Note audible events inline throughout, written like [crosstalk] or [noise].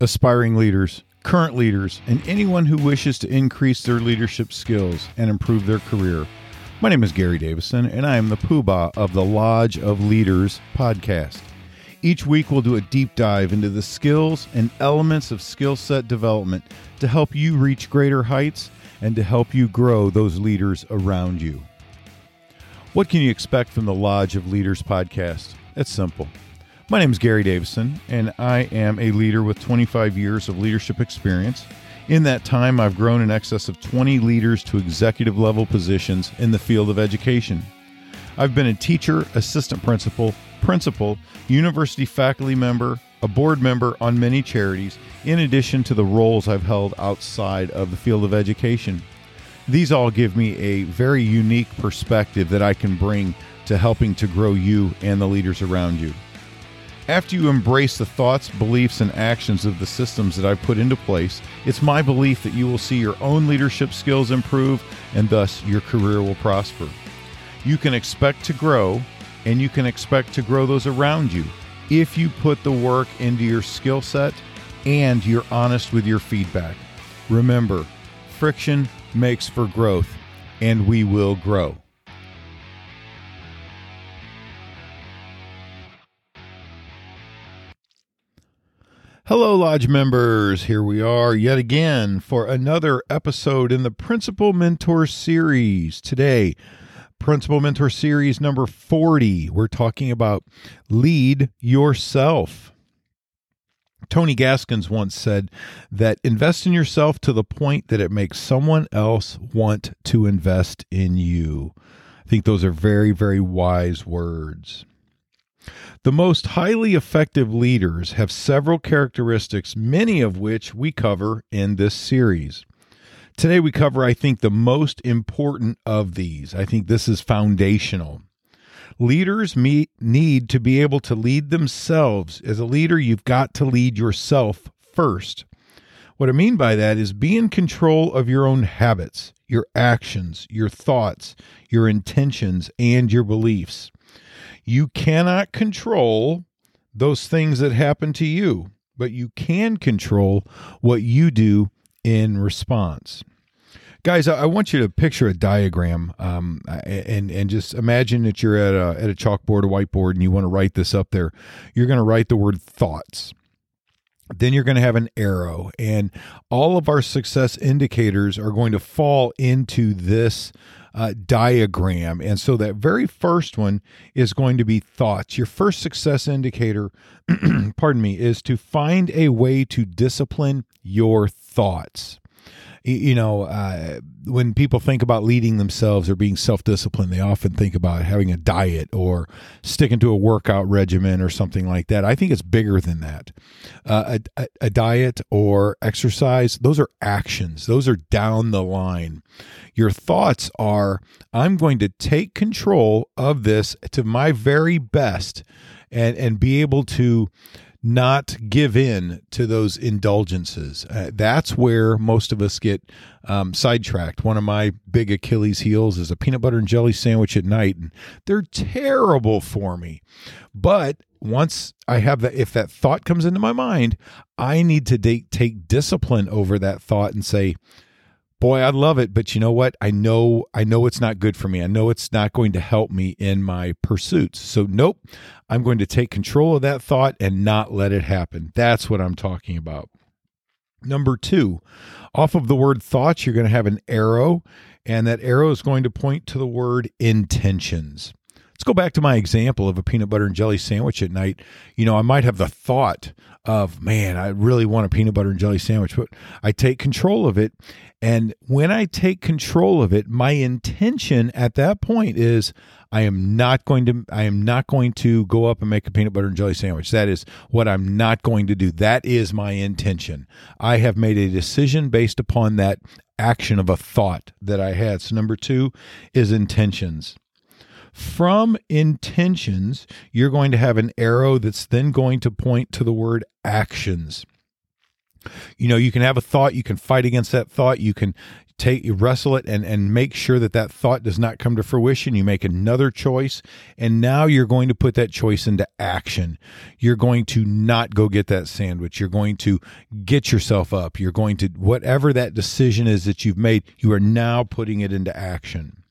aspiring leaders, current leaders, and anyone who wishes to increase their leadership skills and improve their career. My name is Gary Davison, and I am the poobah of the Lodge of Leaders podcast. Each week, we'll do a deep dive into the skills and elements of skill set development to help you reach greater heights and to help you grow those leaders around you. What can you expect from the Lodge of Leaders podcast? It's simple. My name is Gary Davison, and I am a leader with 25 years of leadership experience. In that time, I've grown in excess of 20 leaders to executive level positions in the field of education. I've been a teacher, assistant principal, principal, university faculty member, a board member on many charities, in addition to the roles I've held outside of the field of education. These all give me a very unique perspective that I can bring to helping to grow you and the leaders around you. After you embrace the thoughts, beliefs, and actions of the systems that I've put into place, it's my belief that you will see your own leadership skills improve and thus your career will prosper. You can expect to grow and you can expect to grow those around you if you put the work into your skill set and you're honest with your feedback. Remember, friction makes for growth, and we will grow. Hello, Lodge members. Here we are yet again for another episode in the Principal Mentor series. Today, Principal Mentor series number 40. We're talking about lead yourself. Tony Gaskins once said that invest in yourself to the point that it makes someone else want to invest in you. I think those are very, very wise words. The most highly effective leaders have several characteristics, many of which we cover in this series. Today, we cover, I think, the most important of these. I think this is foundational. Leaders meet, need to be able to lead themselves. As a leader, you've got to lead yourself first. What I mean by that is be in control of your own habits, your actions, your thoughts, your intentions, and your beliefs. You cannot control those things that happen to you, but you can control what you do in response. Guys, I want you to picture a diagram, um, and and just imagine that you're at a at a chalkboard, a whiteboard, and you want to write this up there. You're going to write the word thoughts then you're going to have an arrow and all of our success indicators are going to fall into this uh, diagram. And so that very first one is going to be thoughts. Your first success indicator, [clears throat] pardon me, is to find a way to discipline your thoughts you know, uh, when people think about leading themselves or being self disciplined, they often think about having a diet or sticking to a workout regimen or something like that. I think it's bigger than that. Uh, a, a, a diet or exercise, those are actions, those are down the line. Your thoughts are, I'm going to take control of this to my very best and, and be able to not give in to those indulgences. Uh, that's where most of us get um, sidetracked. One of my big Achilles heels is a peanut butter and jelly sandwich at night, and they're terrible for me. But once I have that, if that thought comes into my mind, I need to de- take discipline over that thought and say, boy i love it but you know what? I know i know it's not good for me. I know it's not going to help me in my pursuits. So nope i'm going to take control of that thought and not let it happen. That's what i'm talking about. Number two off of the word thoughts you're going to have an arrow and that arrow is going to point to the word intentions Let's go back to my example of a peanut butter and jelly sandwich at night. You know, I might have the thought of, man, I really want a peanut butter and jelly sandwich, but I take control of it. And when I take control of it, my intention at that point is I am not going to I am not going to go up and make a peanut butter and jelly sandwich. That is what I'm not going to do. That is my intention. I have made a decision based upon that action of a thought that I had. So number 2 is intentions. From intentions, you're going to have an arrow that's then going to point to the word actions. You know, you can have a thought, you can fight against that thought, you can take you wrestle it and and make sure that that thought does not come to fruition. You make another choice and now you're going to put that choice into action. You're going to not go get that sandwich. You're going to get yourself up. You're going to whatever that decision is that you've made you are now putting it into action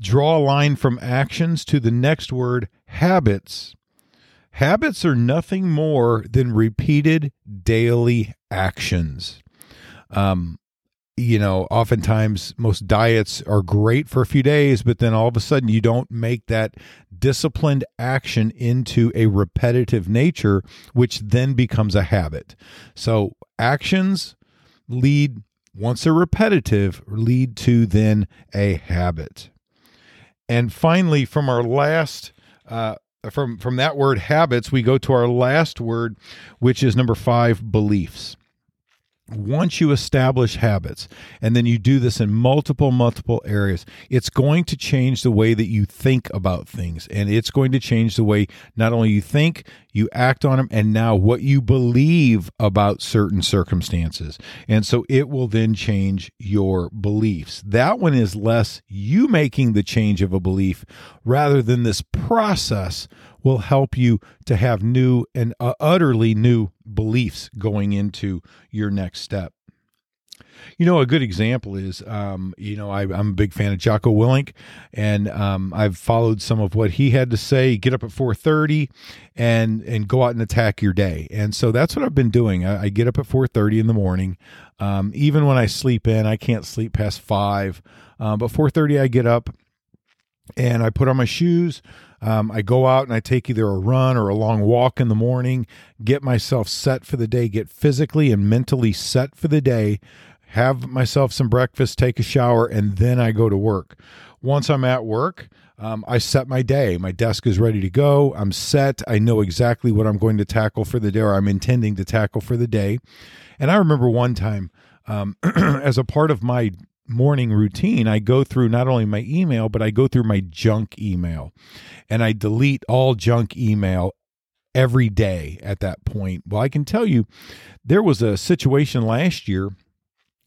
draw a line from actions to the next word habits habits are nothing more than repeated daily actions um, you know, oftentimes most diets are great for a few days, but then all of a sudden you don't make that disciplined action into a repetitive nature, which then becomes a habit. So actions lead, once they're repetitive, lead to then a habit. And finally, from our last, uh, from from that word habits, we go to our last word, which is number five, beliefs once you establish habits and then you do this in multiple multiple areas it's going to change the way that you think about things. And it's going to change the way not only you think you act on them and now what you believe about certain circumstances. And so it will then change your beliefs. That one is less you making the change of a belief rather than this process will help you to have new and uh, utterly new beliefs going into your next step. You know, a good example is, um, you know, I, am a big fan of Jocko Willink, and um, I've followed some of what he had to say. Get up at 4:30 and and go out and attack your day. And so that's what I've been doing. I, I get up at 4:30 in the morning. Um, even when I sleep in, I can't sleep past five. Uh, but 4:30, I get up and I put on my shoes. Um, I go out and I take either a run or a long walk in the morning, get myself set for the day, get physically and mentally set for the day, have myself some breakfast, take a shower, and then I go to work. Once I'm at work, um, I set my day. My desk is ready to go. I'm set. I know exactly what I'm going to tackle for the day or I'm intending to tackle for the day. And I remember one time um, [clears throat] as a part of my morning routine, I go through not only my email, but I go through my junk email and I delete all junk email every day at that point. Well, I can tell you there was a situation last year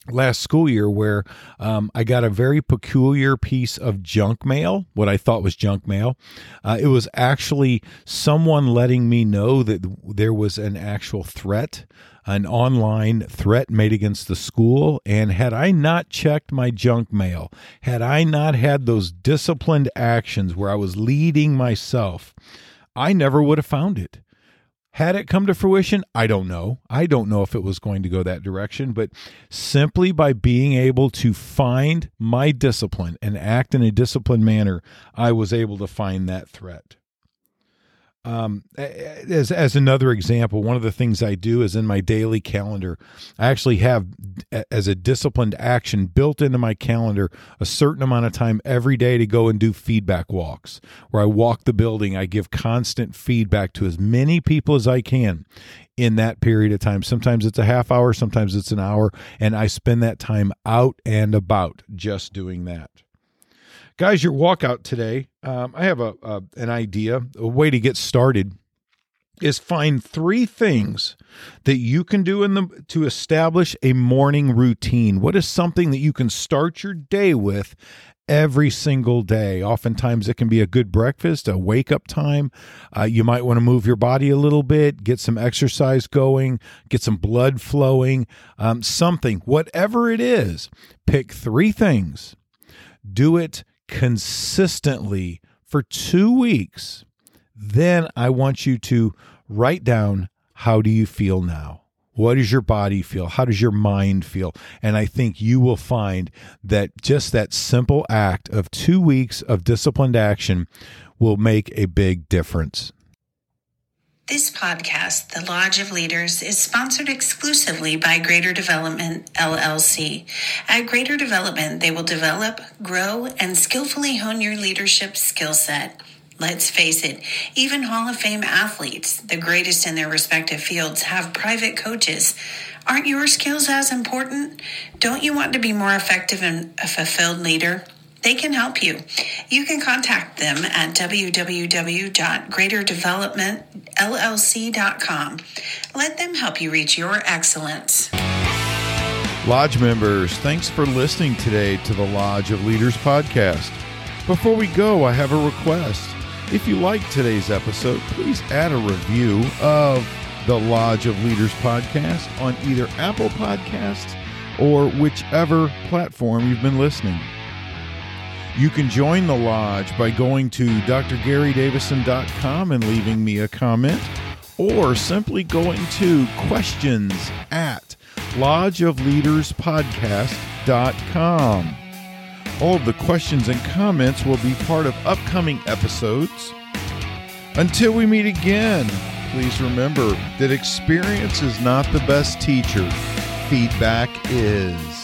last school year where um, I got a very peculiar piece of junk mail, what I thought was junk mail. Uh, it was actually someone letting me know that there was an actual threat an online threat made against the school. And had I not checked my junk mail, had I not had those disciplined actions where I was leading myself, I never would have found it. Had it come to fruition? I don't know. I don't know if it was going to go that direction, but simply by being able to find my discipline and act in a disciplined manner, I was able to find that threat. Um, as as another example, one of the things I do is in my daily calendar, I actually have as a disciplined action built into my calendar a certain amount of time every day to go and do feedback walks, where I walk the building. I give constant feedback to as many people as I can in that period of time. Sometimes it's a half hour, sometimes it's an hour, and I spend that time out and about just doing that guys your walkout today um, i have a, a, an idea. A way to get started is find three things that you can do in the to establish a morning routine. What is something that you can start your day with every single day? Oftentimes it can be a good breakfast a wake up time. Uh, you might want to move your body a little bit get some exercise going get some blood flowing um, something whatever it is pick three things. Do it consistently for two weeks, then I want you to write down how do you feel now? What does your body feel? How does your mind feel? And I think you will find that just that simple act of two weeks of disciplined action will make a big difference. This podcast, The Lodge of Leaders, is sponsored exclusively by Greater Development LLC. At Greater Development, they will develop, grow, and skillfully hone your leadership skill set. Let's face it, even Hall of Fame athletes, the greatest in their respective fields, have private coaches. Aren't your skills as important? Don't you want to be more effective and a fulfilled leader? They can help you. You can contact them at www.greaterdevelopmentllc.com. Let them help you reach your excellence. Lodge members, thanks for listening today to the Lodge of Leaders podcast. Before we go, I have a request. If you like today's episode, please add a review of the Lodge of Leaders podcast on either Apple Podcasts or whichever platform you've been listening. You can join the Lodge by going to drgarydavison.com and leaving me a comment, or simply going to questions at lodgeofleaderspodcast.com. All of the questions and comments will be part of upcoming episodes. Until we meet again, please remember that experience is not the best teacher, feedback is.